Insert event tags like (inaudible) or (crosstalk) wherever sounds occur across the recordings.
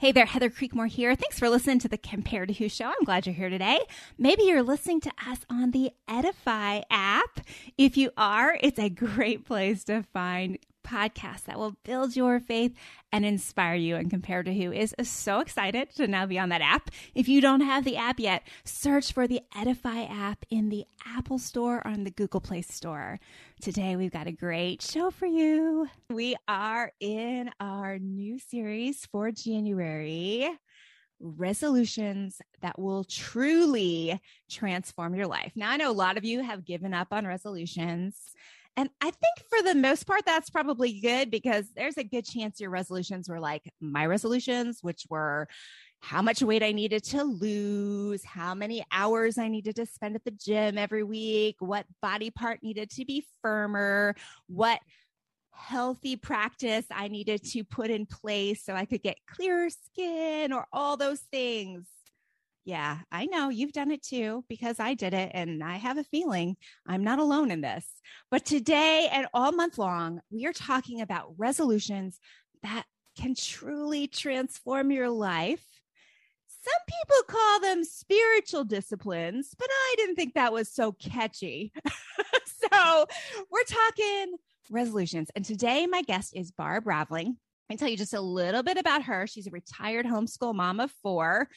Hey there, Heather Creekmore here. Thanks for listening to the Compare to Who show. I'm glad you're here today. Maybe you're listening to us on the Edify app. If you are, it's a great place to find podcasts that will build your faith and inspire you. And Compared to Who is so excited to now be on that app. If you don't have the app yet, search for the Edify app in the Apple Store or in the Google Play Store. Today, we've got a great show for you. We are in our new series for January resolutions that will truly transform your life. Now, I know a lot of you have given up on resolutions. And I think for the most part, that's probably good because there's a good chance your resolutions were like my resolutions, which were how much weight I needed to lose, how many hours I needed to spend at the gym every week, what body part needed to be firmer, what healthy practice I needed to put in place so I could get clearer skin or all those things. Yeah, I know you've done it too because I did it and I have a feeling I'm not alone in this. But today and all month long, we are talking about resolutions that can truly transform your life. Some people call them spiritual disciplines, but I didn't think that was so catchy. (laughs) so we're talking resolutions. And today, my guest is Barb Raveling. I tell you just a little bit about her. She's a retired homeschool mom of four.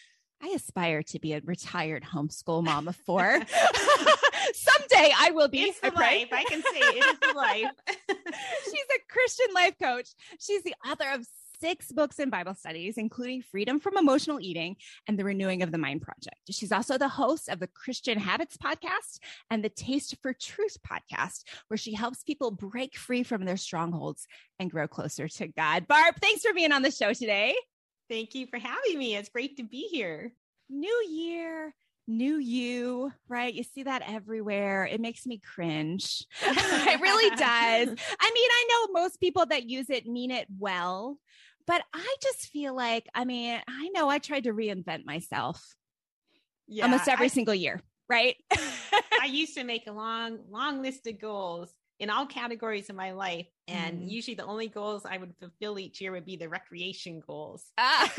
I aspire to be a retired homeschool mom of four. (laughs) Someday I will be. It's the life. I can say it is the life. (laughs) She's a Christian life coach. She's the author of six books and Bible studies, including Freedom from Emotional Eating and the Renewing of the Mind Project. She's also the host of the Christian Habits podcast and the Taste for Truth podcast, where she helps people break free from their strongholds and grow closer to God. Barb, thanks for being on the show today. Thank you for having me. It's great to be here. New year, new you, right? You see that everywhere. It makes me cringe. (laughs) it really does. (laughs) I mean, I know most people that use it mean it well, but I just feel like, I mean, I know I tried to reinvent myself yeah, almost every I, single year, right? (laughs) I used to make a long, long list of goals in all categories of my life. And mm. usually the only goals I would fulfill each year would be the recreation goals. (laughs) Ah.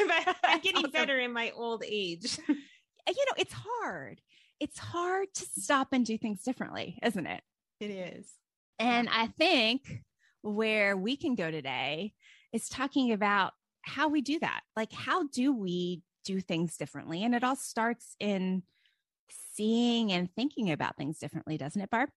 I'm getting better in my old age. (laughs) (laughs) you know, it's hard. It's hard to stop and do things differently, isn't it? It is. And I think where we can go today is talking about how we do that. Like, how do we do things differently? And it all starts in seeing and thinking about things differently, doesn't it, Barb?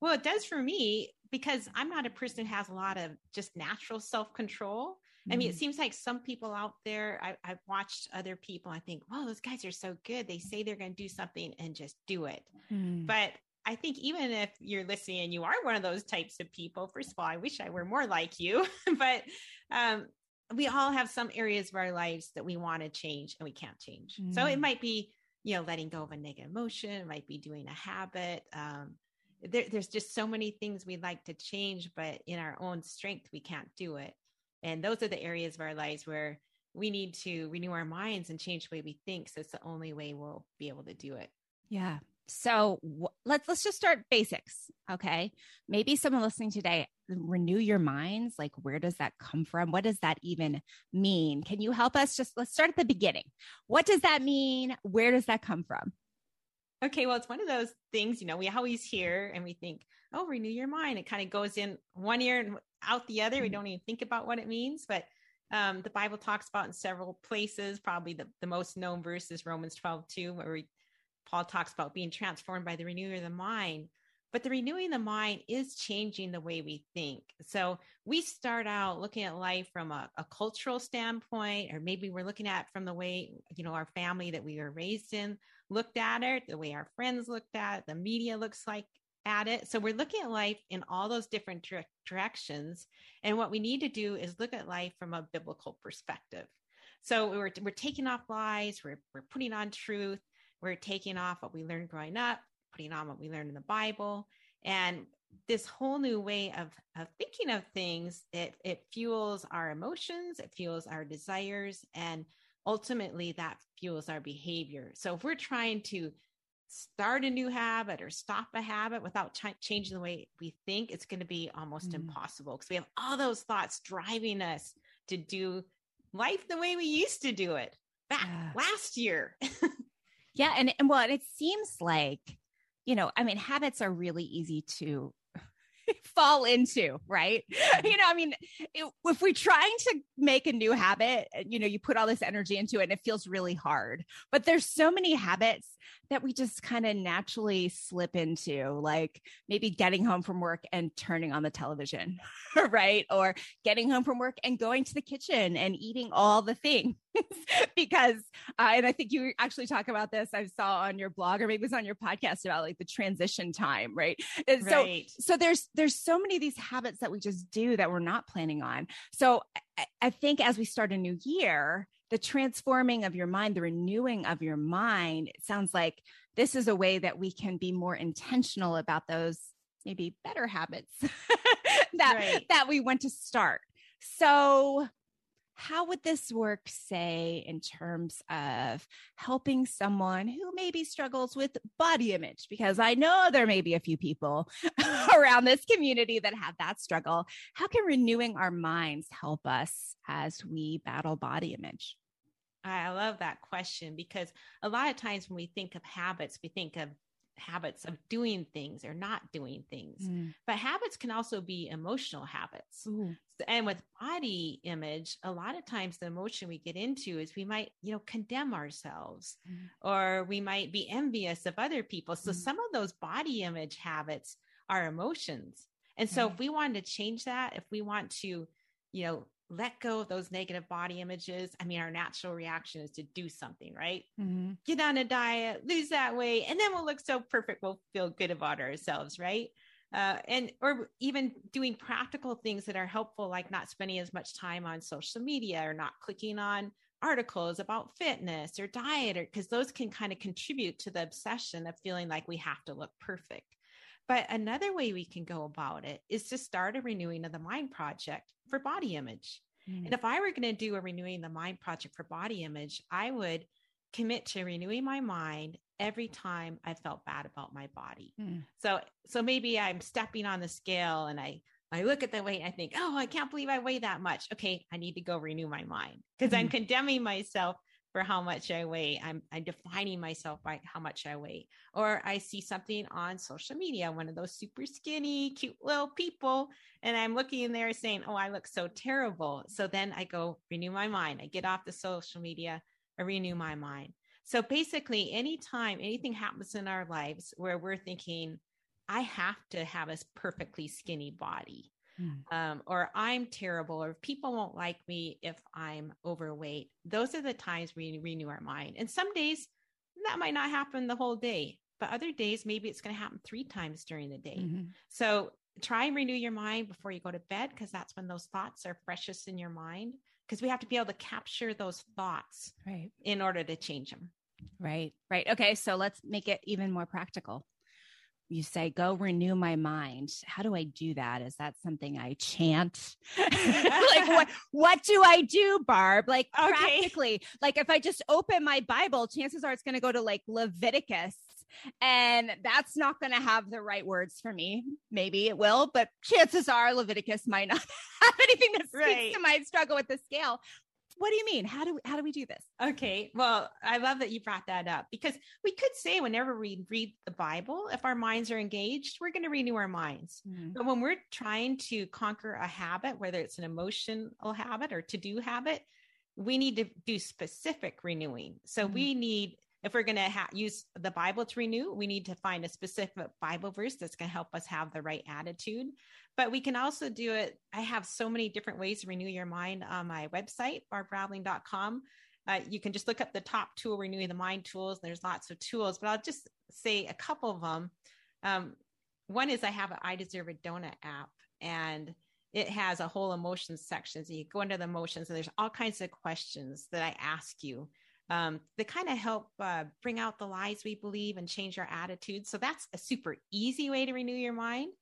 Well, it does for me because I'm not a person who has a lot of just natural self control. I mean, it mm-hmm. seems like some people out there, I, have watched other people, I think, wow, those guys are so good. They say they're going to do something and just do it. Mm. But I think even if you're listening and you are one of those types of people, first of all, I wish I were more like you, (laughs) but um, we all have some areas of our lives that we want to change and we can't change. Mm. So it mm. might be, you know, letting go of a negative emotion, it might be doing a habit. Um, there, there's just so many things we'd like to change, but in our own strength, we can't do it. And those are the areas of our lives where we need to renew our minds and change the way we think. So it's the only way we'll be able to do it. Yeah. So w- let's let's just start basics, okay? Maybe someone listening today renew your minds like where does that come from? What does that even mean? Can you help us just let's start at the beginning. What does that mean? Where does that come from? Okay, well, it's one of those things, you know, we always hear and we think, oh, renew your mind. It kind of goes in one ear and out the other. We mm-hmm. don't even think about what it means. But um, the Bible talks about in several places. Probably the, the most known verse is Romans 12, 2, where we, Paul talks about being transformed by the renewing of the mind. But the renewing the mind is changing the way we think. So we start out looking at life from a, a cultural standpoint, or maybe we're looking at from the way, you know, our family that we were raised in looked at it, the way our friends looked at it, the media looks like at it. So we're looking at life in all those different dire- directions. And what we need to do is look at life from a biblical perspective. So we're, we're taking off lies, we're, we're putting on truth, we're taking off what we learned growing up, putting on what we learn in the Bible. And this whole new way of, of thinking of things, it, it fuels our emotions, it fuels our desires, and ultimately that fuels our behavior. So if we're trying to start a new habit or stop a habit without ch- changing the way we think, it's going to be almost mm. impossible because we have all those thoughts driving us to do life the way we used to do it back yeah. last year. (laughs) yeah. And, and well, it seems like, you know, I mean, habits are really easy to (laughs) fall into, right? You know, I mean, it, if we're trying to make a new habit, you know, you put all this energy into it and it feels really hard. But there's so many habits that we just kind of naturally slip into, like maybe getting home from work and turning on the television, (laughs) right? Or getting home from work and going to the kitchen and eating all the things. (laughs) because, uh, and I think you actually talk about this, I saw on your blog or maybe it was on your podcast about like the transition time, right? And right. So, so there's, there's so many of these habits that we just do that we're not planning on. So I, I think as we start a new year, the transforming of your mind, the renewing of your mind, it sounds like this is a way that we can be more intentional about those maybe better habits (laughs) that right. that we want to start. So how would this work say in terms of helping someone who maybe struggles with body image? Because i know there may be a few people (laughs) around this community that have that struggle. How can renewing our minds help us as we battle body image? I love that question because a lot of times when we think of habits, we think of habits of doing things or not doing things. Mm. But habits can also be emotional habits. Ooh. And with body image, a lot of times the emotion we get into is we might, you know, condemn ourselves mm. or we might be envious of other people. So mm. some of those body image habits are emotions. And so if we wanted to change that, if we want to, you know, let go of those negative body images. I mean, our natural reaction is to do something, right? Mm-hmm. Get on a diet, lose that weight, and then we'll look so perfect. We'll feel good about ourselves, right? Uh, and or even doing practical things that are helpful, like not spending as much time on social media or not clicking on articles about fitness or diet, or because those can kind of contribute to the obsession of feeling like we have to look perfect. But another way we can go about it is to start a renewing of the mind project for body image. Mm. And if I were going to do a renewing the mind project for body image, I would commit to renewing my mind every time I felt bad about my body. Mm. So so maybe I'm stepping on the scale and I I look at the weight and I think, "Oh, I can't believe I weigh that much." Okay, I need to go renew my mind because mm. I'm condemning myself for how much I weigh. I'm, I'm defining myself by how much I weigh. Or I see something on social media, one of those super skinny, cute little people, and I'm looking in there saying, Oh, I look so terrible. So then I go renew my mind. I get off the social media, I renew my mind. So basically, anytime anything happens in our lives where we're thinking, I have to have a perfectly skinny body, mm. um, or I'm terrible, or people won't like me if I'm overweight. Those are the times we renew our mind. And some days that might not happen the whole day, but other days, maybe it's going to happen three times during the day. Mm-hmm. So try and renew your mind before you go to bed, because that's when those thoughts are freshest in your mind. Because we have to be able to capture those thoughts right. in order to change them. Right, right. Okay, so let's make it even more practical you say go renew my mind. How do i do that? Is that something i chant? (laughs) Like what (laughs) what do i do barb? Like okay. practically like if i just open my bible chances are it's going to go to like leviticus and that's not going to have the right words for me. Maybe it will but chances are leviticus might not (laughs) have anything that speaks right. to my struggle with the scale what do you mean? How do we, how do we do this? Okay. Well, I love that you brought that up because we could say whenever we read the Bible, if our minds are engaged, we're going to renew our minds. Mm-hmm. But when we're trying to conquer a habit, whether it's an emotional habit or to do habit, we need to do specific renewing. So mm-hmm. we need if we're going to ha- use the Bible to renew, we need to find a specific Bible verse that's going to help us have the right attitude. But we can also do it. I have so many different ways to renew your mind on my website, barbraveling.com. Uh, you can just look up the top tool, renewing the mind tools. There's lots of tools, but I'll just say a couple of them. Um, one is I have an I Deserve a Donut app, and it has a whole emotions section. So you go into the emotions, and there's all kinds of questions that I ask you um, that kind of help uh, bring out the lies we believe and change our attitudes. So that's a super easy way to renew your mind.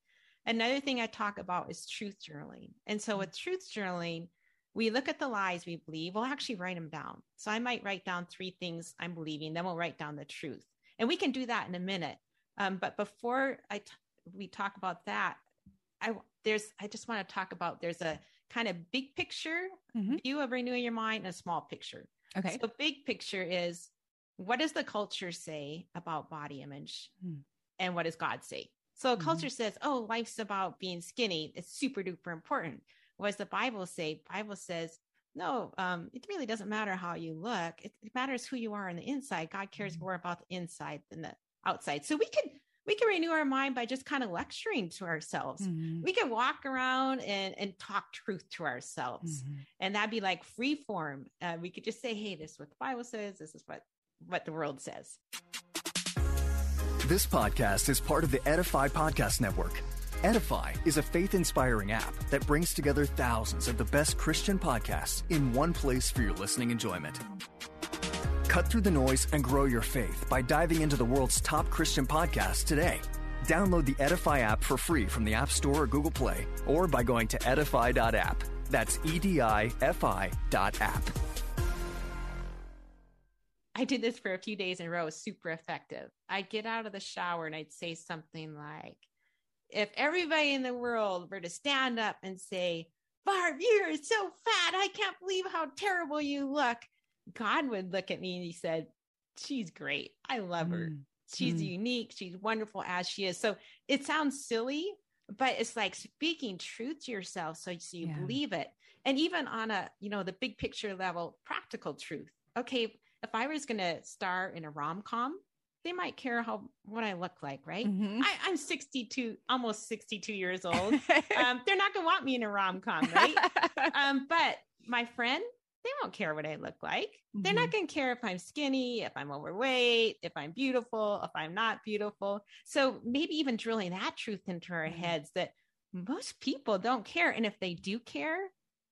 Another thing I talk about is truth journaling. And so with truth journaling, we look at the lies we believe. We'll actually write them down. So I might write down three things I'm believing, then we'll write down the truth. And we can do that in a minute. Um, but before I t- we talk about that, I there's I just want to talk about there's a kind of big picture mm-hmm. view of renewing your mind and a small picture. Okay. So big picture is what does the culture say about body image hmm. and what does God say? So mm-hmm. culture says, oh, life's about being skinny. It's super duper important. What does the Bible say? Bible says, no, um, it really doesn't matter how you look. It, it, matters who you are on the inside. God cares mm-hmm. more about the inside than the outside. So we can we can renew our mind by just kind of lecturing to ourselves. Mm-hmm. We can walk around and, and talk truth to ourselves. Mm-hmm. And that'd be like free form. Uh, we could just say, hey, this is what the Bible says. This is what, what the world says. This podcast is part of the Edify Podcast Network. Edify is a faith inspiring app that brings together thousands of the best Christian podcasts in one place for your listening enjoyment. Cut through the noise and grow your faith by diving into the world's top Christian podcasts today. Download the Edify app for free from the App Store or Google Play, or by going to edify.app. That's E D I F I dot app. I did this for a few days in a row. It was super effective. I'd get out of the shower and I'd say something like, if everybody in the world were to stand up and say, Barb, you're so fat. I can't believe how terrible you look. God would look at me and he said, She's great. I love her. Mm. She's mm. unique. She's wonderful as she is. So it sounds silly, but it's like speaking truth to yourself so, so you yeah. believe it. And even on a, you know, the big picture level, practical truth. Okay, if I was going to star in a rom com, they might care how what I look like, right? Mm-hmm. I, am 62, almost 62 years old. (laughs) um, they're not going to want me in a rom com, right? (laughs) um, but my friend, they won't care what I look like. Mm-hmm. They're not mm-hmm. going to care if I'm skinny, if I'm overweight, if I'm beautiful, if I'm not beautiful. So maybe even drilling that truth into our mm-hmm. heads that most people don't care. And if they do care,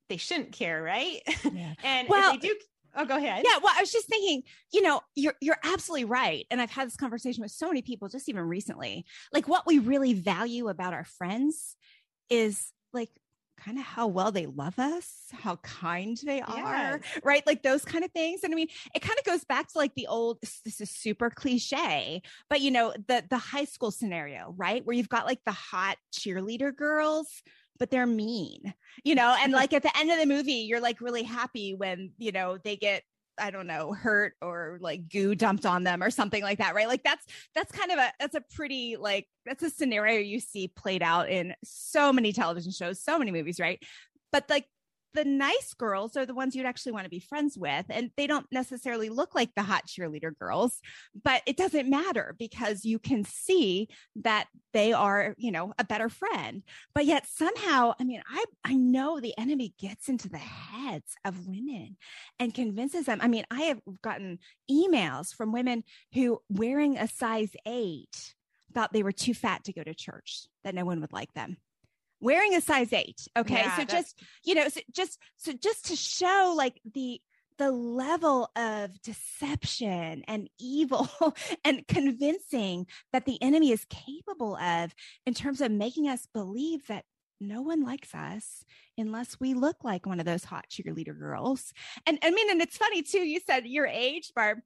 they shouldn't care, right? Yeah. (laughs) and well, if they do Oh, go ahead. Yeah. Well, I was just thinking, you know, you're you're absolutely right. And I've had this conversation with so many people just even recently. Like what we really value about our friends is like kind of how well they love us, how kind they are, yes. right? Like those kind of things. And I mean, it kind of goes back to like the old, this is super cliche, but you know, the the high school scenario, right? Where you've got like the hot cheerleader girls but they're mean, you know, and (laughs) like at the end of the movie, you're like really happy when, you know, they get I don't know, hurt or like goo dumped on them or something like that, right? Like that's that's kind of a that's a pretty like that's a scenario you see played out in so many television shows, so many movies, right? But like the nice girls are the ones you'd actually want to be friends with. And they don't necessarily look like the hot cheerleader girls, but it doesn't matter because you can see that they are, you know, a better friend. But yet somehow, I mean, I, I know the enemy gets into the heads of women and convinces them. I mean, I have gotten emails from women who wearing a size eight thought they were too fat to go to church, that no one would like them wearing a size eight. Okay. Yeah, so just, you know, so just, so just to show like the, the level of deception and evil (laughs) and convincing that the enemy is capable of in terms of making us believe that no one likes us unless we look like one of those hot cheerleader girls. And I mean, and it's funny too, you said your age, Barb.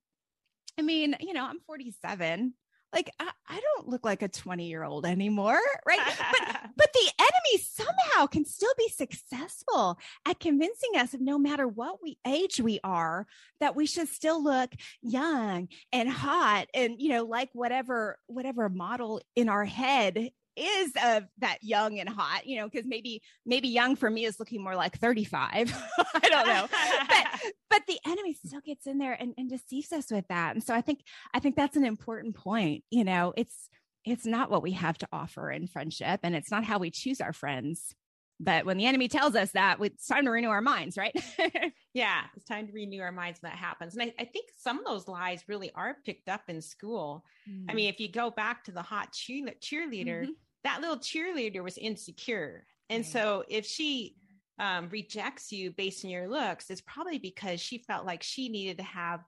I mean, you know, I'm 47 like I, I don't look like a 20 year old anymore right? But (laughs) but the enemy somehow can still be successful at convincing us of no matter what we age we are that we should still look young and hot and you know like whatever whatever model in our head is of that young and hot, you know, because maybe maybe young for me is looking more like 35. (laughs) I don't know. but (laughs) but the enemy still gets in there and, and deceives us with that. And so I think I think that's an important point. You know, it's it's not what we have to offer in friendship and it's not how we choose our friends. But when the enemy tells us that, it's time to renew our minds, right? (laughs) yeah, it's time to renew our minds when that happens. And I, I, think some of those lies really are picked up in school. Mm. I mean, if you go back to the hot cheer- cheerleader, mm-hmm that little cheerleader was insecure. And right. so if she um, rejects you based on your looks, it's probably because she felt like she needed to have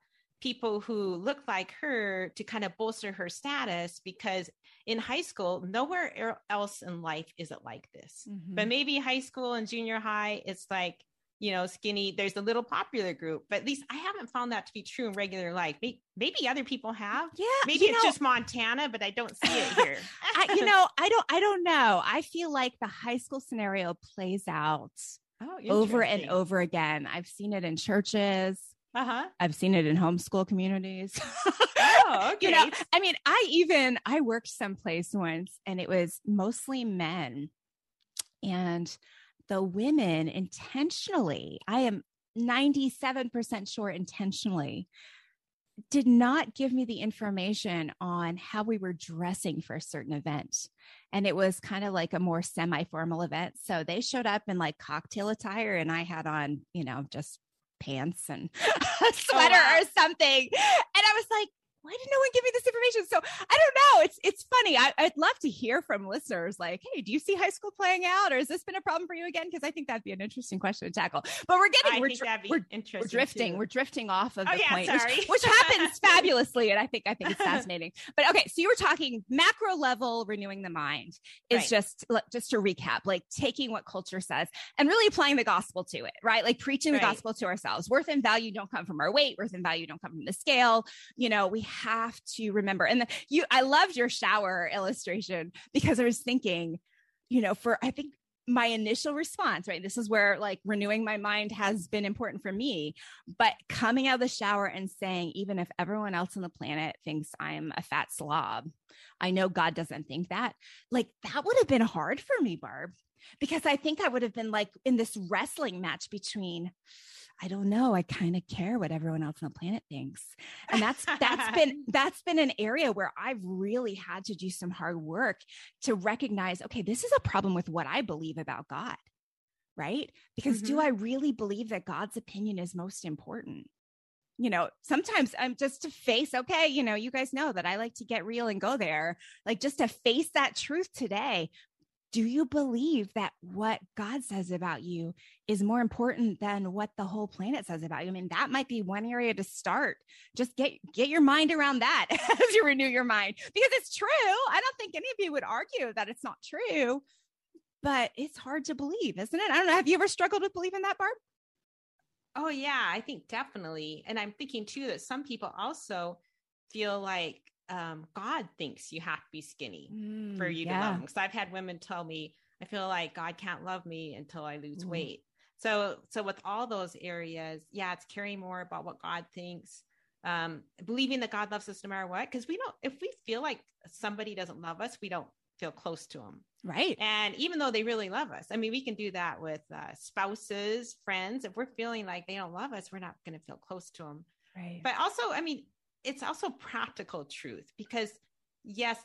people who looked like her to kind of bolster her status because in high school nowhere else in life is it like this mm-hmm. but maybe high school and junior high it's like you know, skinny. There's a little popular group, but at least I haven't found that to be true in regular life. Maybe, maybe other people have. Yeah, maybe it's know, just Montana, but I don't see it here. (laughs) I, you know, I don't. I don't know. I feel like the high school scenario plays out oh, over and over again. I've seen it in churches. Uh huh. I've seen it in homeschool communities. oh, (laughs) okay. you know, I mean, I even I worked someplace once, and it was mostly men, and the women intentionally, I am 97% sure intentionally, did not give me the information on how we were dressing for a certain event. And it was kind of like a more semi formal event. So they showed up in like cocktail attire, and I had on, you know, just pants and (laughs) a oh, sweater oh, wow. or something. And I was like, why did no one give me this information? So I don't know. It's it's funny. I, would love to hear from listeners like, hey, do you see high school playing out, or has this been a problem for you again? Because I think that'd be an interesting question to tackle. But we're getting we're, we're, we're, drifting. Too. We're drifting off of oh, the yeah, point, which, which happens (laughs) fabulously, and I think I think it's fascinating. But okay, so you were talking macro level renewing the mind is right. just just to recap, like taking what culture says and really applying the gospel to it, right? Like preaching right. the gospel to ourselves. Worth and value don't come from our weight. Worth and value don't come from the scale. You know, we have to remember. And the, you, I loved your shower illustration because I was thinking, you know, for I think my initial response, right? This is where like renewing my mind has been important for me. But coming out of the shower and saying, even if everyone else on the planet thinks I'm a fat slob, I know God doesn't think that. Like that would have been hard for me, Barb, because I think I would have been like in this wrestling match between I don't know. I kind of care what everyone else on the planet thinks. And that's that's (laughs) been that's been an area where I've really had to do some hard work to recognize, okay, this is a problem with what I believe about God. Right? Because mm-hmm. do I really believe that God's opinion is most important? you know, sometimes I'm just to face, okay, you know, you guys know that I like to get real and go there, like just to face that truth today do you believe that what God says about you is more important than what the whole planet says about you? I mean, that might be one area to start. Just get get your mind around that (laughs) as you renew your mind because it's true. I don't think any of you would argue that it's not true, but it's hard to believe, isn't it? I don't know. Have you ever struggled with believing that, Barb? Oh yeah, I think definitely. And I'm thinking too that some people also feel like um, God thinks you have to be skinny mm, for you yeah. to love him. Because I've had women tell me, I feel like God can't love me until I lose mm. weight. So, so with all those areas, yeah, it's caring more about what God thinks, um, believing that God loves us no matter what. Because we don't, if we feel like somebody doesn't love us, we don't feel close to them. Right. And even though they really love us, I mean, we can do that with uh, spouses, friends. If we're feeling like they don't love us, we're not going to feel close to them. Right. But also, I mean, it's also practical truth because yes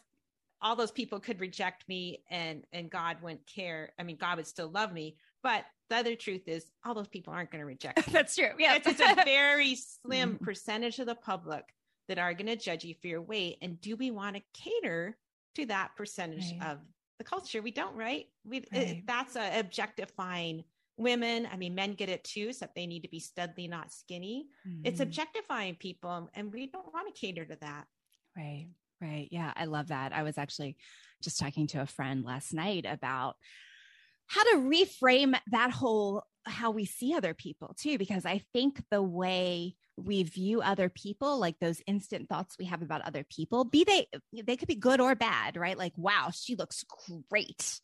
all those people could reject me and and god wouldn't care i mean god would still love me but the other truth is all those people aren't going to reject (laughs) me. that's true yeah it's, it's a very slim (laughs) percentage of the public that are going to judge you for your weight and do we want to cater to that percentage right. of the culture we don't right we right. It, that's a objectifying women i mean men get it too except they need to be studly not skinny. Mm-hmm. it's objectifying people and we don't want to cater to that. Right right. Yeah i love that. I was actually just talking to a friend last night about how to reframe that whole how we see other people too, because I think the way we view other people, like those instant thoughts we have about other people, be they, they could be good or bad, right? Like, wow, she looks great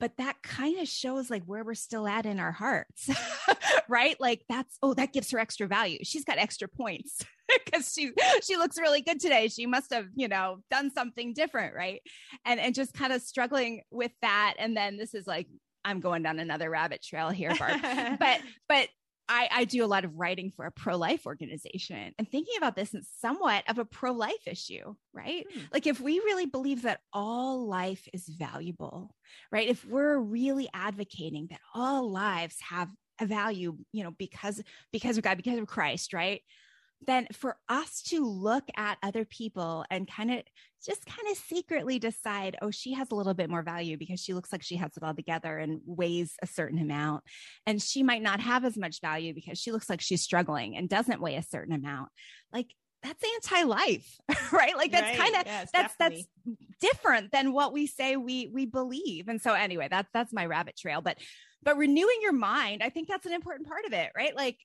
but that kind of shows like where we're still at in our hearts (laughs) right? Like that's oh that gives her extra value. She's got extra points (laughs) because she she looks really good today. She must have you know done something different right? And and just kind of struggling with that. And then this is like i'm going down another rabbit trail here Barb. (laughs) but but I, I do a lot of writing for a pro life organization and thinking about this is somewhat of a pro life issue, right? Hmm. Like, if we really believe that all life is valuable, right? If we're really advocating that all lives have a value, you know, because because of God, because of Christ, right? Then for us to look at other people and kind of just kind of secretly decide, oh, she has a little bit more value because she looks like she has it all together and weighs a certain amount. And she might not have as much value because she looks like she's struggling and doesn't weigh a certain amount. Like that's anti-life, (laughs) right? Like that's right. kind of yes, that's definitely. that's different than what we say we we believe. And so anyway, that's that's my rabbit trail. But but renewing your mind, I think that's an important part of it, right? Like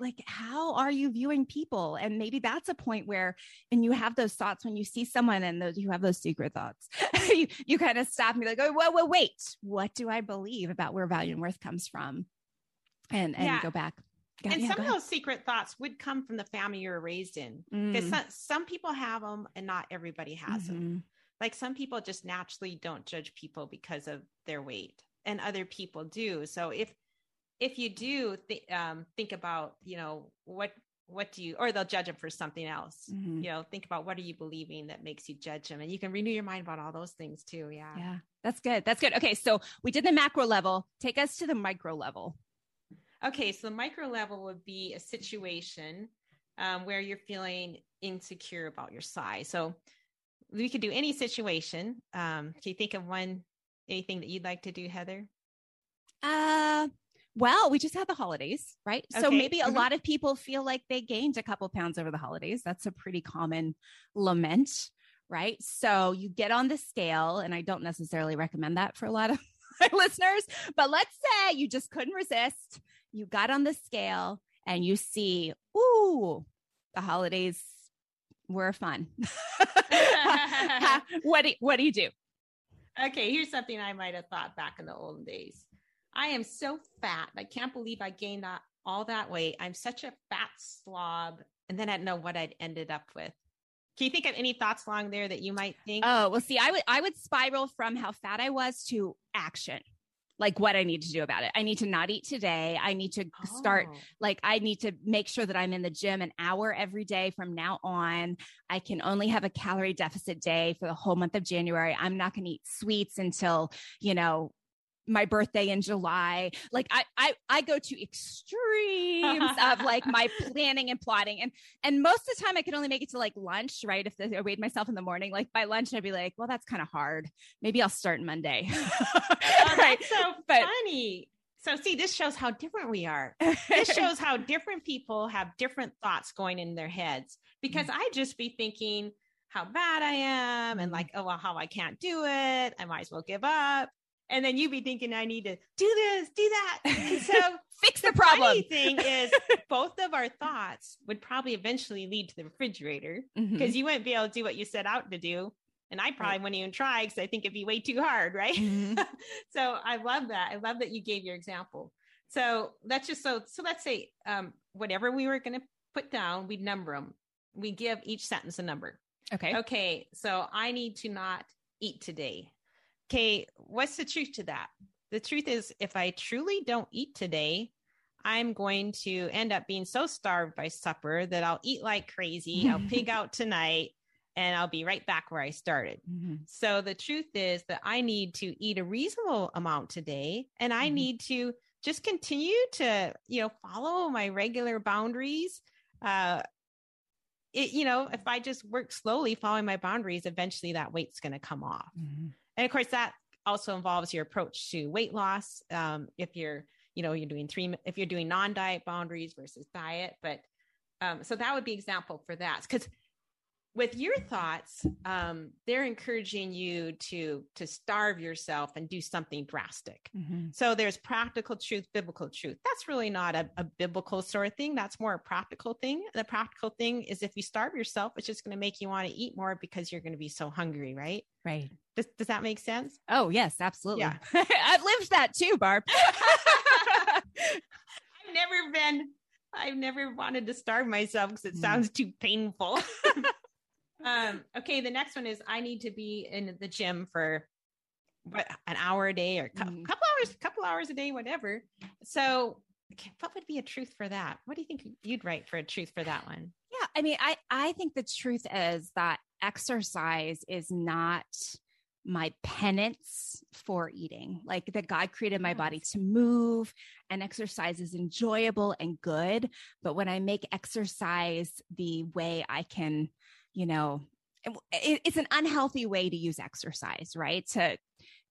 like how are you viewing people? And maybe that's a point where and you have those thoughts when you see someone and those you have those secret thoughts. (laughs) You, you kind of stop and be like oh well, well wait. What do i believe about where value and worth comes from? And and yeah. go back. Go, and yeah, some of those secret thoughts would come from the family you were raised in because mm. some, some, people have them and not everybody has mm-hmm. them like some people just naturally don't judge people because of their weight and other people do. So if if you do th- um, think about, you know, what what do you or they'll judge them for something else. Mm-hmm. you know think about what are you believing that makes you judge them and you can renew your mind about all those things too yeah. Yeah that's good that's good. Okay so we did the macro level. Take us to the micro level. Okay so the micro level would be a situation um, where you're feeling insecure about your size. So we could do any situation um, can you think of one anything that you'd like to do heather? Uh well, we just had the holidays, right? Okay. So maybe mm-hmm. a lot of people feel like they gained a couple pounds over the holidays. That's a pretty common lament, right? So you get on the scale, and I don't necessarily recommend that for a lot of (laughs) my listeners, but let's say you just couldn't resist. You got on the scale and you see, ooh, the holidays were fun. (laughs) (laughs) what do what do you do? Okay, here's something I might have thought back in the old days. I am so fat. I can't believe I gained that all that weight. I'm such a fat slob. And then I know what I'd ended up with. Can you think of any thoughts along there that you might think? Oh, well, see, I would I would spiral from how fat I was to action. Like what I need to do about it. I need to not eat today. I need to oh. start like I need to make sure that I'm in the gym an hour every day from now on. I can only have a calorie deficit day for the whole month of January. I'm not going to eat sweets until, you know, my birthday in July. Like I I I go to extremes (laughs) of like my planning and plotting. And and most of the time I can only make it to like lunch, right? If I weighed myself in the morning, like by lunch I'd be like, well, that's kind of hard. Maybe I'll start Monday. (laughs) oh, right. so but, funny. So see, this shows how different we are. (laughs) This shows how different people have different thoughts going in their heads. Because mm-hmm. I just be thinking how bad I am and like, oh well, how I can't do it. I might as well give up and then you'd be thinking I need to do this, do that. And so (laughs) fix the, problem. the problem. Funny thing is, (laughs) both of our thoughts would probably eventually lead to the refrigerator because mm-hmm. you wouldn't be able to do what you set out to do, and I probably right. wouldn't even try because I think it'd be way too hard, right? Mm-hmm. (laughs) so I love that. I love that you gave your example. So that's just so. So let's say um, whatever we were going to put down, we number them. We give each sentence a number. Okay. Okay. So I need to not eat today okay, what's the truth to that? The truth is, if I truly don't eat today, I'm going to end up being so starved by supper that I'll eat like crazy. I'll pig (laughs) out tonight and I'll be right back where I started. Mm-hmm. So the truth is that I need to eat a reasonable amount today and I mm-hmm. need to just continue to, you know, follow my regular boundaries. Uh, it, you know, if I just work slowly following my boundaries, eventually that weight's going to come off. Mm-hmm. And of course, that also involves your approach to weight loss. Um, if you're, you know, you're doing three, if you're doing non-diet boundaries versus diet, but um, so that would be example for that because with your thoughts, um, they're encouraging you to to starve yourself and do something drastic. Mhm. So there's practical truth, biblical truth. That's really not a, a biblical sort of thing. That's more a practical thing. The practical thing is if you starve yourself, it's just going to make you want to eat more because you're going to be so hungry, right? Right. Does, does that make sense? Oh, yes, absolutely. Yeah. (laughs) I've lived that too, Barb. (laughs) (laughs) I've never been, I've never wanted to starve myself because it Mm. sounds too painful. Um, okay, the next one is I need to be in the gym for what an hour a day or a cou- Mm. couple hours, couple hours a day, whatever. So, what would be a truth for that? What do you think you'd write for a truth for that one? Yeah, I mean, I I think the truth is that exercise is not my penance for eating. Like that God created my body to move and exercise is enjoyable and good, but when I make exercise the way I can, you know, it, it's an unhealthy way to use exercise, right? To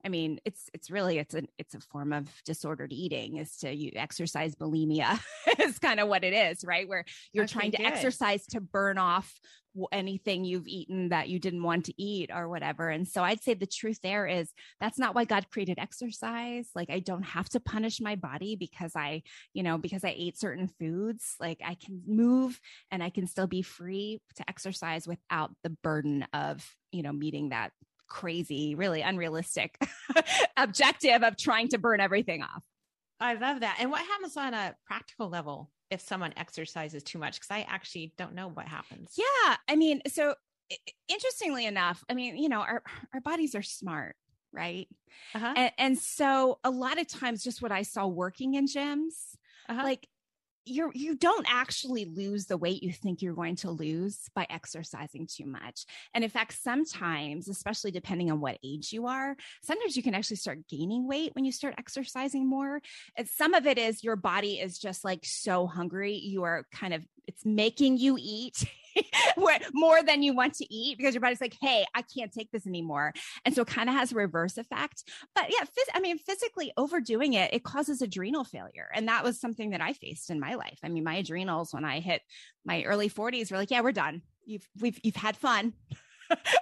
I mean, it's it's really it's a it's a form of disordered eating is to you exercise bulimia (laughs) is kind of what it is, right? Where you're Okay, trying to good. exercise to burn off anything you've eaten that you didn't want to eat or whatever. And so I'd say the truth there is that's not why God created exercise. Like I don't have to punish my body because I, you know, because I ate certain foods. Like I can move and I can still be free to exercise without the burden of, you know, meeting that crazy, really unrealistic (laughs) objective of trying to burn everything off. I love that. And what happens on a practical level if someone exercises too much? Because I actually don't know what happens. Yeah, I mean, so interestingly enough, I mean, you know, our our bodies are smart, right? Uh-huh. And, and so a lot of times, just what I saw working in gyms, Uh-huh. like you're you don't actually lose the weight you think you're going to lose by exercising too much. And in fact, sometimes, especially depending on what age you are, sometimes you can actually start gaining weight when you start exercising more. And some of it is your body is just like so hungry, you are kind of it's making you eat (laughs) (laughs) more than you want to eat because your body's like, hey, I can't take this anymore. And so it kind of has a reverse effect. But yeah, phys- I mean, physically overdoing it, it causes adrenal failure. And that was something that I faced in my life. I mean, my adrenals when I hit my early 40s were like, yeah, we're done. You've we've you've had fun. (laughs)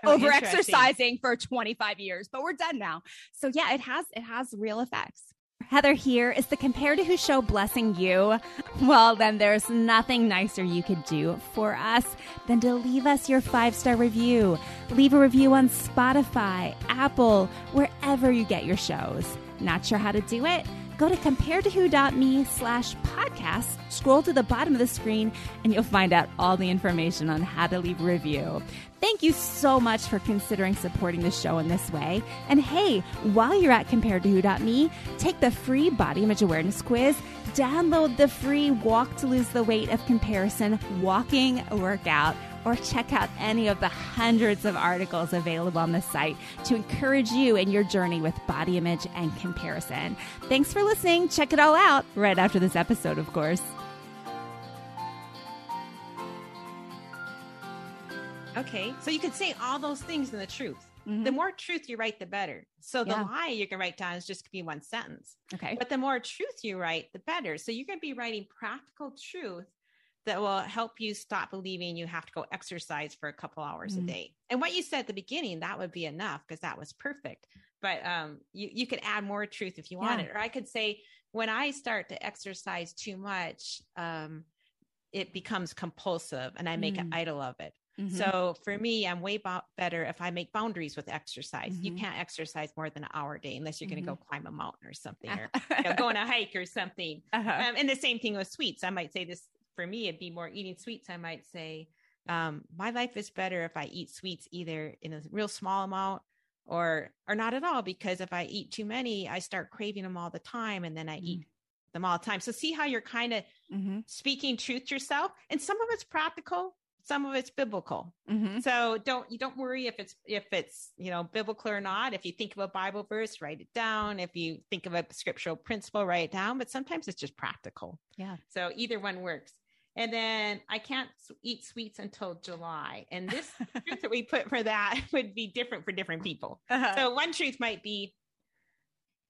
Oh, over exercising for 25 years, but we're done now. So yeah, it has it has real effects. Heather here. Is the Compare to Who show blessing you? Well, then there's nothing nicer you could do for us than to leave us your five star review. Leave a review on Spotify, Apple, wherever you get your shows. Not sure how to do it? Go to comparetowho.me slash podcast, scroll to the bottom of the screen, and you'll find out all the information on how to leave a review. Thank you so much for considering supporting the show in this way. And hey, while you're at comparetowho.me, take the free body image awareness quiz, download the free Walk to Lose the Weight of Comparison walking workout, or check out any of the hundreds of articles available on the site to encourage you in your journey with body image and comparison. Thanks for listening. Check it all out right after this episode, of course. Okay. So you could say all those things in the truth. Mm-hmm. The more truth you write, the better. So the Yeah. lie you can write down is just be one sentence. Okay. But the more truth you write, the better. So you're going to be writing practical truth that will help you stop believing you have to go exercise for a couple hours Mm. a day. And what you said at the beginning, that would be enough because that was perfect. But um, you, you could add more truth if you Yeah. wanted. Or I could say, when I start to exercise too much, um, it becomes compulsive and I make an Mm. idol of it. Mhm. So for me, I'm way bo- better if I make boundaries with exercise. You Mhm. can't exercise more than an hour a day unless you're going to go climb a mountain or something, (laughs) or Mm-hmm. you know, go on a hike or something. Uh-huh. Um, and the same thing with sweets. I might say this for me, it'd be more eating sweets. I might say, um, my life is better if I eat sweets either in a real small amount or or not at all. Because if I eat too many, I start craving them all the time, and then I Mm. eat them all the time. So see how you're kind of Mhm. speaking truth to yourself, and some of it's practical, some of it's biblical. Mhm. So don't you don't worry if it's if it's you know biblical or not. If you think of a Bible verse, write it down. If you think of a scriptural principle, write it down. But sometimes it's just practical. Yeah. So either one works. And then I can't eat sweets until July. And this (laughs) truth that we put for that (laughs) would be different for different people. Uh-huh. So one truth might be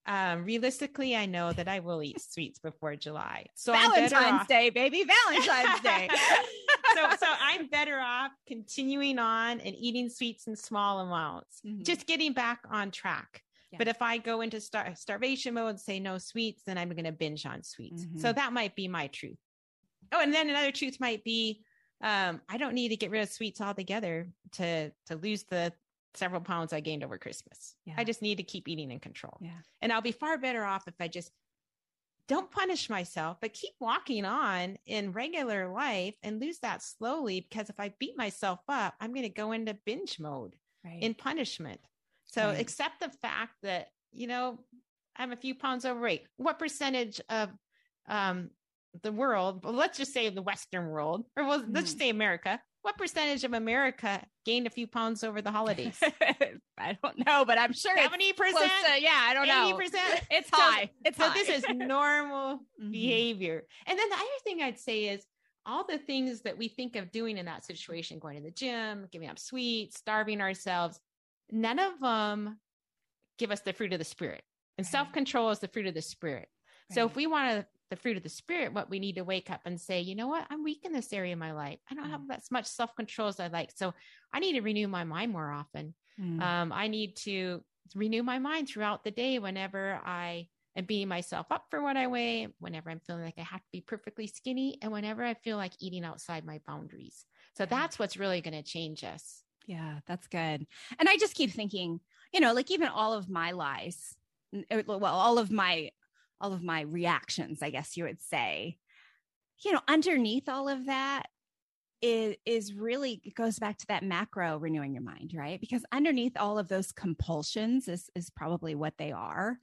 um, realistically, I know that I will eat sweets before July. So Valentine's Day, baby, Valentine's Day. (laughs) so, so I'm better off continuing on and eating sweets in small amounts, mm-hmm. just getting back on track. Yeah. But if I go into star- starvation mode and say no sweets, then I'm going to binge on sweets. Mm-hmm. So that might be my truth. Oh, and then another truth might be um, I don't need to get rid of sweets altogether to to lose the several pounds I gained over Christmas. Yeah. I just need to keep eating in control. Yeah. And I'll be far better off if I just don't punish myself, but keep walking on in regular life and lose that slowly. Because if I beat myself up, I'm going to go into binge mode right. in punishment. So right. accept the fact that, you know, I'm a few pounds overweight. What percentage of um, the world, well, let's just say the Western world, or well, let's just say America, what percentage of America gained a few pounds over the holidays? (laughs) I don't know, but I'm sure 70%. yeah, I don't 80%. know. 80%. It's high. So, it's so high. this is normal (laughs) mm-hmm. behavior. And then the other thing I'd say is all the things that we think of doing in that situation, going to the gym, giving up sweets, starving ourselves, none of them give us the fruit of the spirit. And right. self-control is the fruit of the spirit. Right. So if we want to the fruit of the spirit, what we need to wake up and say, you know what, I'm weak in this area of my life. I don't have mm. as much self control as I like. So I need to renew my mind more often. Mm. Um, I need to renew my mind throughout the day whenever I am beating myself up for what I weigh, whenever I'm feeling like I have to be perfectly skinny, and whenever I feel like eating outside my boundaries. So that's what's really going to change us. Yeah, that's good. And I just keep thinking, you know, like even all of my lies, well, all of my all of my reactions, I guess you would say. You know, underneath all of that is is really it goes back to that macro renewing your mind, right? Because underneath all of those compulsions is is probably what they are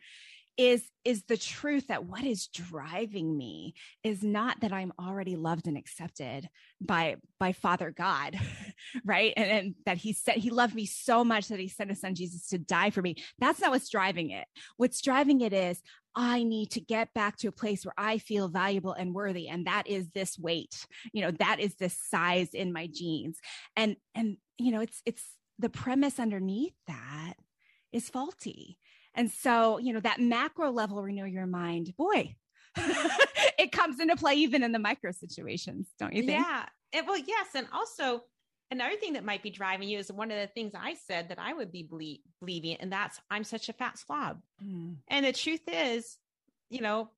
is is the truth that what is driving me is not that i'm already loved and accepted by by father god (laughs) right and, and that he said he loved me so much that he sent his son jesus to die for me that's not what's driving it what's driving it is I need to get back to a place where I feel valuable and worthy. And that is this weight, you know, that is this size in my jeans. And, and, you know, it's, it's the premise underneath that is faulty. And so, you know, that macro level renew your mind, boy, (laughs) it comes into play even in the micro situations, don't you think? Yeah. It, well, yes. And also, another thing that might be driving you is one of the things I said that I would be ble- believing, and that's I'm such a fat slob. Mm. And the truth is, you know,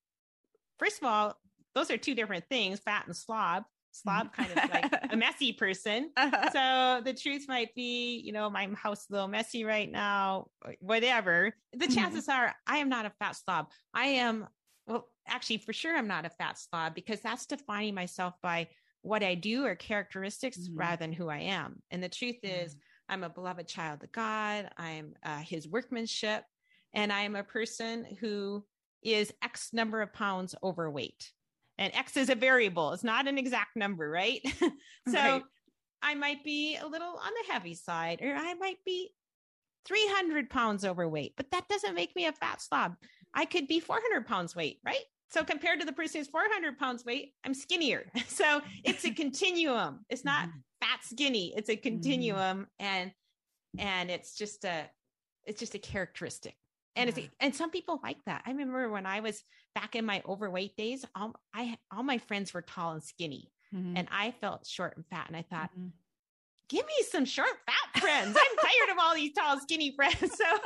first of all, those are two different things, fat and slob slob kind of like (laughs) a messy person. Uh-huh. So the truth might be, you know, my house is a little messy right now, whatever. The mm-hmm. chances are I am not a fat slob. I am, well, actually, for sure, I'm not a fat slob because that's defining myself by what I do or characteristics mm-hmm. rather than who I am. And the truth is, mm-hmm. I'm a beloved child of God. I'm uh, his workmanship. And I am a person who is X number of pounds overweight and X is a variable. It's not an exact number, right? (laughs) so right. I might be a little on the heavy side, or I might be 300 pounds overweight, but that doesn't make me a fat slob. I could be 400 pounds weight, right? So compared to the person who's 400 pounds weight, I'm skinnier. (laughs) So it's a continuum. It's not mm-hmm. fat skinny. It's a mm-hmm. continuum, mm. and and it's just a it's just a characteristic and yeah. it's and some people like that. I remember when I was back in my overweight days, all I all my friends were tall and skinny, mm-hmm. and I felt short and fat. And I thought, mm-hmm. Give me some short, fat friends. I'm tired of all these tall, skinny friends. (laughs) So,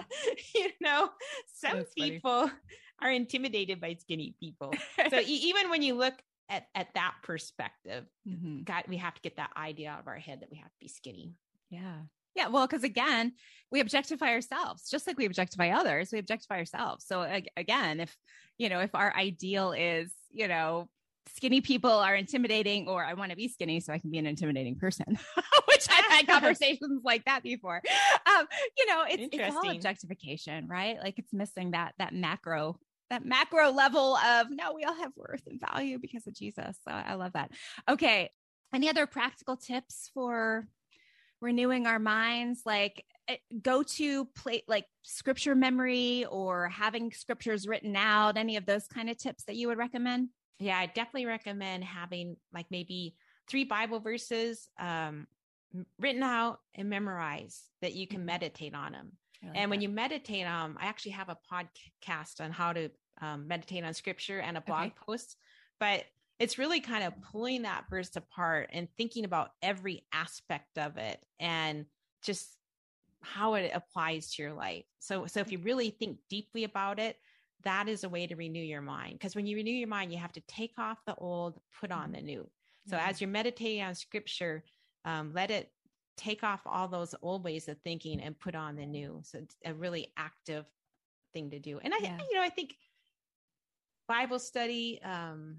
you know, some That's people funny. are intimidated by skinny people. So (laughs) even when you look at at that perspective, mm-hmm. God, we have to get that idea out of our head that we have to be skinny. Yeah. Yeah, well, because again, we objectify ourselves just like we objectify others. We objectify ourselves. So again, if you know, if our ideal is, you know, skinny people are intimidating, or I want to be skinny so I can be an intimidating person, (laughs) which I've had (laughs) conversations like that before. Um, you know, it's, it's all objectification, right? Like it's missing that that macro that macro level of no, we all have worth and value because of Jesus. So I love that. Okay. Any other practical tips for renewing our minds like eh, go to play like scripture memory or having scriptures written out any of those kind of tips that you would recommend yeah i definitely recommend having like maybe three bible verses um, written out and memorized that you can mm-hmm. meditate on them Like and when you meditate, on, um, I actually have a podcast on how to um, meditate on scripture and a blog okay. post, but it's really kind of pulling that verse apart and thinking about every aspect of it and just how it applies to your life. So, so if you really think deeply about it, that is a way to renew your mind. Because when you renew your mind, you have to take off the old, put on the new. So mm-hmm. as you're meditating on scripture, um, let it take off all those old ways of thinking and put on the new. So it's a really active thing to do. And I, yeah. you know, I think Bible study, um,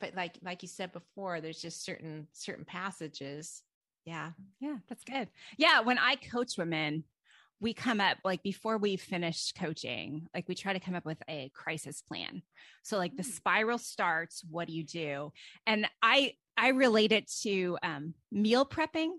but like like you said before, there's just certain certain passages. Yeah. Yeah, that's good. Yeah. When I coach women, we come up like before we finish coaching, like we try to come up with a crisis plan. So like the mm. spiral starts, what do you do? And I I relate it to um, meal prepping,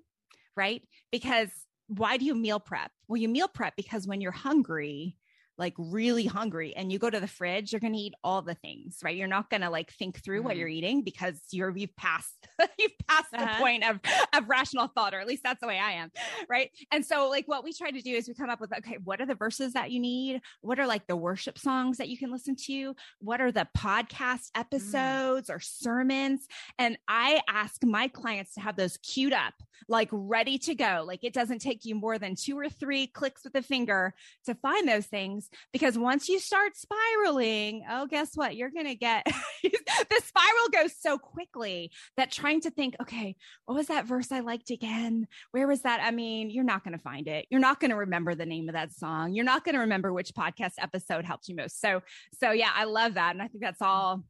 right? Because why do you meal prep? Well, you meal prep because when you're hungry, like really hungry and you go to the fridge, you're going to eat all the things, right? You're not going to like think through mm-hmm. what you're eating because you're you've passed (laughs) you've passed uh-huh. the point of of rational thought, or at least that's the way I am, right? And so like what we try to do is we come up with okay, what are the verses that you need? What are like the worship songs that you can listen to? What are the podcast mm. episodes mm. or sermons? And I ask my clients to have those queued up, like ready to go. Like it doesn't take you more than two or three clicks with a finger to find those things because once you start spiraling, oh, guess what? You're going to get (laughs) the spiral goes so quickly that trying to think, okay, what was that verse I liked again? Where was that? I mean, you're not going to find it. You're not going to remember the name of that song. You're not going to remember which podcast episode helped you most. So, so yeah, I love that. And I think that's all,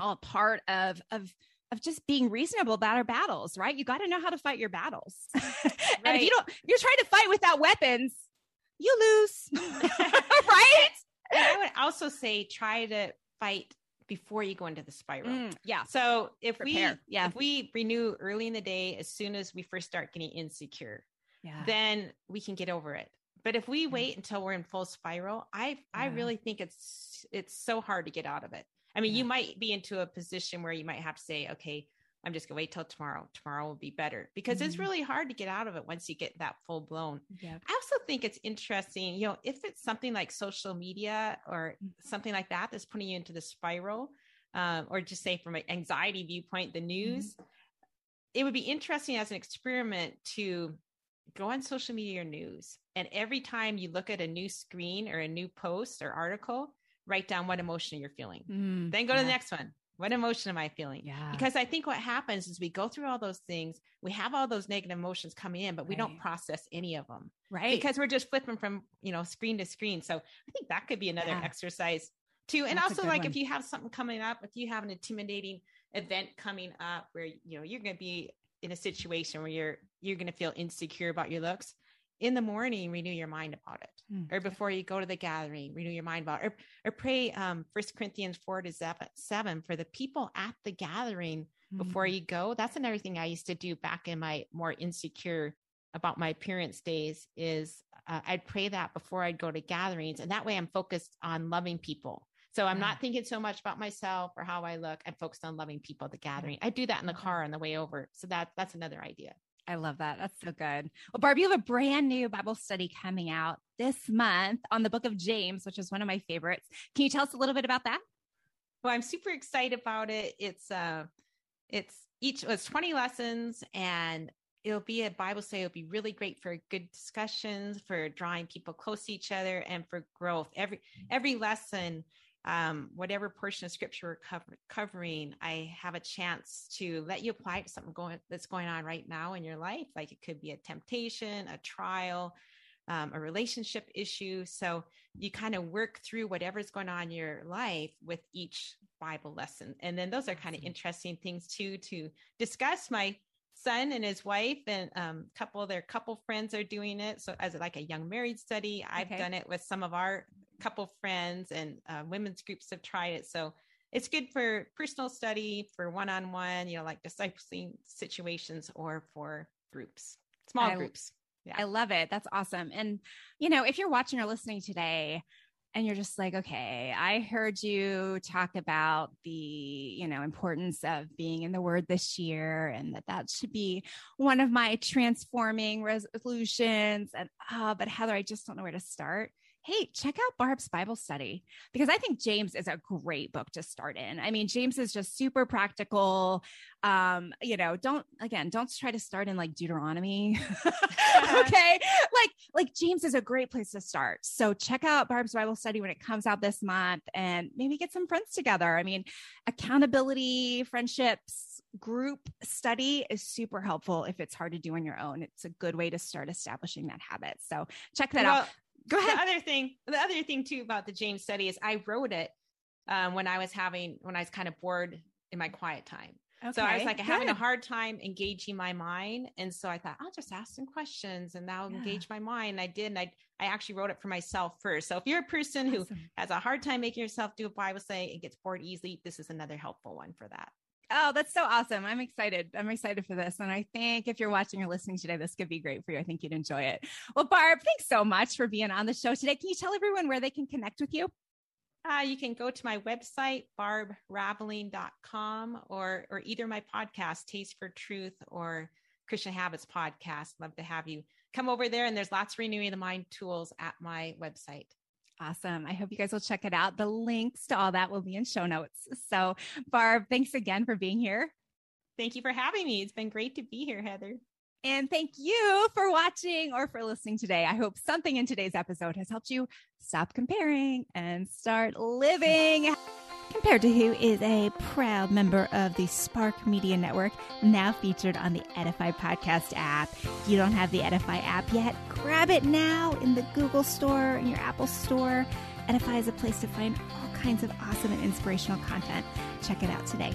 all part of, of, of just being reasonable about our battles, right? You got to know how to fight your battles. (laughs) and if you don't, you're trying to fight without weapons, you lose. (laughs) right? And I would also say try to fight before you go into the spiral. Mm, yeah. So if Prepare. we yeah. if we renew early in the day as soon as we first start getting insecure, yeah. then we can get over it. But if we wait until we're in full spiral, I yeah. I really think it's it's so hard to get out of it. I mean, yeah. you might be into a position where you might have to say, okay, I'm just gonna wait till tomorrow. Tomorrow will be better because mm-hmm. it's really hard to get out of it once you get that full blown. Yeah. I also think it's interesting, you know, if it's something like social media or mm-hmm. something like that that's putting you into the spiral, um, or just say from an anxiety viewpoint, the news, mm-hmm. it would be interesting as an experiment to go on social media or news, and every time you look at a new screen or a new post or article, write down what emotion you're feeling. Mm, then go yeah. to the next one what emotion am I feeling? Yeah. Because I think what happens is we go through all those things, we have all those negative emotions coming in, but we right. don't process any of them. Right. Because we're just flipping from, you know, screen to screen. So I think that could be another yeah. exercise too. And That's also like one. if you have something coming up, if you have an intimidating event coming up where, you know, you're going to be in a situation where you're, you're going to feel insecure about your looks, in the morning renew your mind about it mm. or before you go to the gathering renew your mind about it or, or pray um first corinthians 4 to 7 for the people at the gathering mm. before you go that's another thing i used to do back in my more insecure about my appearance days is uh, i'd pray that before i'd go to gatherings and that way i'm focused on loving people so I'm yeah. not thinking so much about myself or how I look. I'm focused on loving people at the gathering. I do that in the car on the way over. So that that's another idea. I love that. That's so good. Well, Barb, you have a brand new Bible study coming out this month on the book of James, which is one of my favorites. Can you tell us a little bit about that? Well, I'm super excited about it. It's uh it's each it's 20 lessons and it'll be a Bible study. It'll be really great for good discussions, for drawing people close to each other, and for growth. Every every lesson um, whatever portion of scripture we're cover, covering, I have a chance to let you apply to something going that's going on right now in your life. Like it could be a temptation, a trial, um, a relationship issue. So you kind of work through whatever's going on in your life with each Bible lesson. And then those are kind of interesting things too to discuss. My son and his wife and um, a couple of their couple friends are doing it. So as like a young married study, I've okay. done it with some of our couple friends and uh, women's groups have tried it. So it's good for personal study, for one-on-one, you know, like discipling situations or for groups, small I, groups. Yeah. I love it. That's awesome. And, you know, if you're watching or listening today, and you're just like, okay, I heard you talk about the, you know, importance of being in the word this year and that that should be one of my transforming resolutions. And, oh, but Heather, I just don't know where to start hey, check out Barb's Bible study because I think James is a great book to start in. I mean, James is just super practical. Um, you know, don't again, don't try to start in like Deuteronomy. (laughs) (laughs) okay. Like, like James is a great place to start. So check out Barb's Bible study when it comes out this month and maybe get some friends together. I mean, accountability, friendships, group study is super helpful if it's hard to do on your own. It's a good way to start establishing that habit. So check that well, out Go ahead. The other thing, the other thing too about the James study is I wrote it um, when I was having when I was kind of bored in my quiet time. Okay, so I was like good. having a hard time engaging my mind, and so I thought I'll just ask some questions and that'll yeah. engage my mind. And I did, and I I actually wrote it for myself first. So if you're a person who has a hard time making yourself do a Bible study and gets bored easily, this is another helpful one for that. Oh, that's so awesome. I'm excited. I'm excited for this. And I think if you're watching or listening today, this could be great for you. I think you'd enjoy it. Well, Barb, thanks so much for being on the show today. Can you tell everyone where they can connect with you? Uh, you can go to my website, barbraveling.com, or, or either my podcast, Taste for Truth, or Christian Habits Podcast. Love to have you come over there. And there's lots of renewing the mind tools at my website. Awesome. I hope you guys will check it out. The links to all that will be in show notes. So, Barb, thanks again for being here. Thank you for having me. It's been great to be here, Heather. And thank you for watching or for listening today. I hope something in today's episode has helped you stop comparing and start living. Compared to Who is a proud member of the Spark Media Network, now featured on the Edify Podcast app. If you don't have the Edify app yet, grab it now in the Google Store and your Apple Store. Edify is a place to find all kinds of awesome and inspirational content. Check it out today.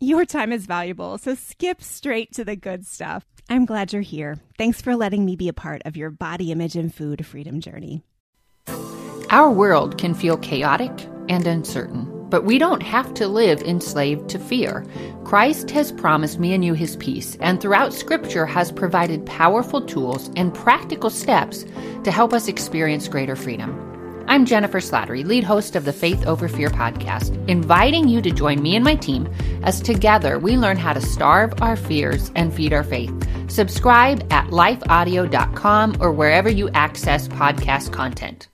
you. Your time is valuable, so skip straight to the good stuff. I'm glad you're here. Thanks for letting me be a part of your body image and food freedom journey. Our world can feel chaotic and uncertain, but we don't have to live enslaved to fear. Christ has promised me and you his peace, and throughout Scripture has provided powerful tools and practical steps to help us experience greater freedom. I'm Jennifer Slattery, lead host of the Faith Over Fear podcast, inviting you to join me and my team as together we learn how to starve our fears and feed our faith. Subscribe at lifeaudio.com or wherever you access podcast content.